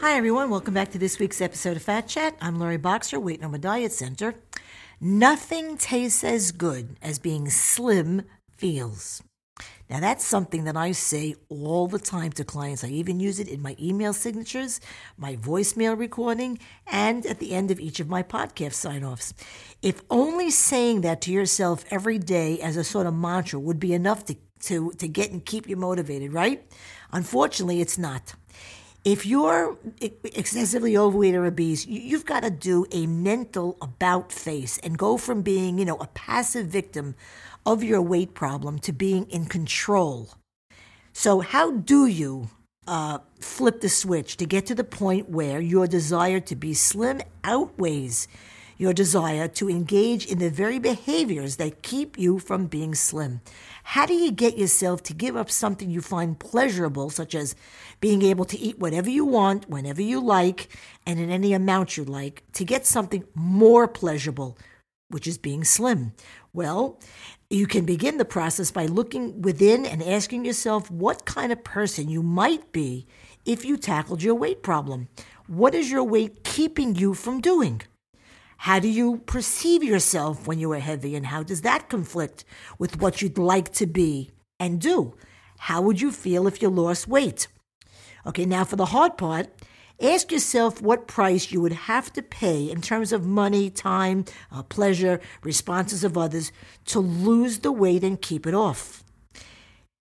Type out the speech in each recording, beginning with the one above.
Hi, everyone. Welcome back to this week's episode of Fat Chat. I'm Lori Boxer, Weight No More Diet Center. Nothing tastes as good as being slim feels. Now, that's something that I say all the time to clients. I even use it in my email signatures, my voicemail recording, and at the end of each of my podcast sign offs. If only saying that to yourself every day as a sort of mantra would be enough to, to, to get and keep you motivated, right? Unfortunately, it's not. If you're excessively overweight or obese, you've got to do a mental about face and go from being, you know, a passive victim of your weight problem to being in control. So, how do you uh, flip the switch to get to the point where your desire to be slim outweighs your desire to engage in the very behaviors that keep you from being slim? How do you get yourself to give up something you find pleasurable, such as being able to eat whatever you want, whenever you like, and in any amount you like, to get something more pleasurable, which is being slim? Well, you can begin the process by looking within and asking yourself what kind of person you might be if you tackled your weight problem. What is your weight keeping you from doing? How do you perceive yourself when you are heavy, and how does that conflict with what you'd like to be and do? How would you feel if you lost weight? Okay, now for the hard part, Ask yourself what price you would have to pay in terms of money, time, uh, pleasure, responses of others to lose the weight and keep it off.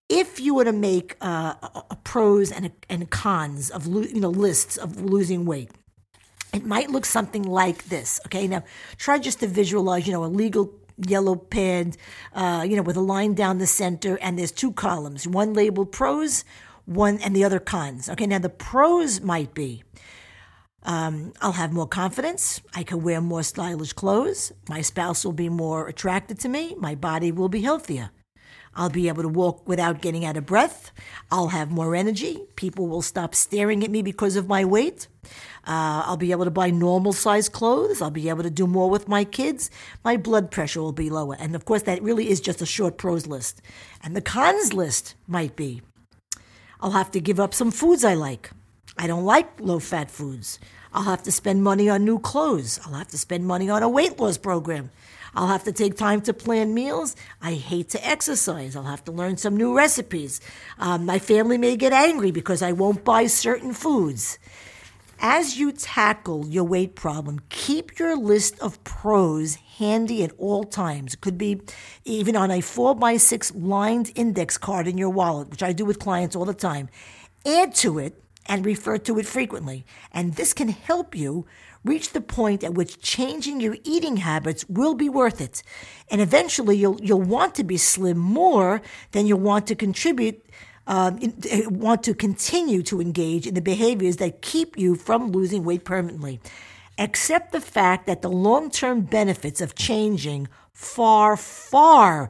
If you were to make uh, a, pros and, a, and cons of lo- you know lists of losing weight, it might look something like this. Okay, now try just to visualize you know a legal yellow pad, uh, you know, with a line down the center, and there's two columns, one labeled pros, one and the other cons. Okay, now the pros might be um, I'll have more confidence. I can wear more stylish clothes. My spouse will be more attracted to me. My body will be healthier. I'll be able to walk without getting out of breath. I'll have more energy. People will stop staring at me because of my weight. Uh, I'll be able to buy normal size clothes. I'll be able to do more with my kids. My blood pressure will be lower. And of course, that really is just a short pros list. And the cons list might be I'll have to give up some foods I like. I don't like low fat foods. I'll have to spend money on new clothes. I'll have to spend money on a weight loss program. I'll have to take time to plan meals. I hate to exercise. I'll have to learn some new recipes. Um, my family may get angry because I won't buy certain foods. As you tackle your weight problem, keep your list of pros handy at all times. It could be even on a 4 by 6 lined index card in your wallet, which I do with clients all the time. Add to it and refer to it frequently. And this can help you reach the point at which changing your eating habits will be worth it. And eventually you'll, you'll want to be slim more than you'll want to contribute, um, want to continue to engage in the behaviors that keep you from losing weight permanently. Accept the fact that the long term benefits of changing far, far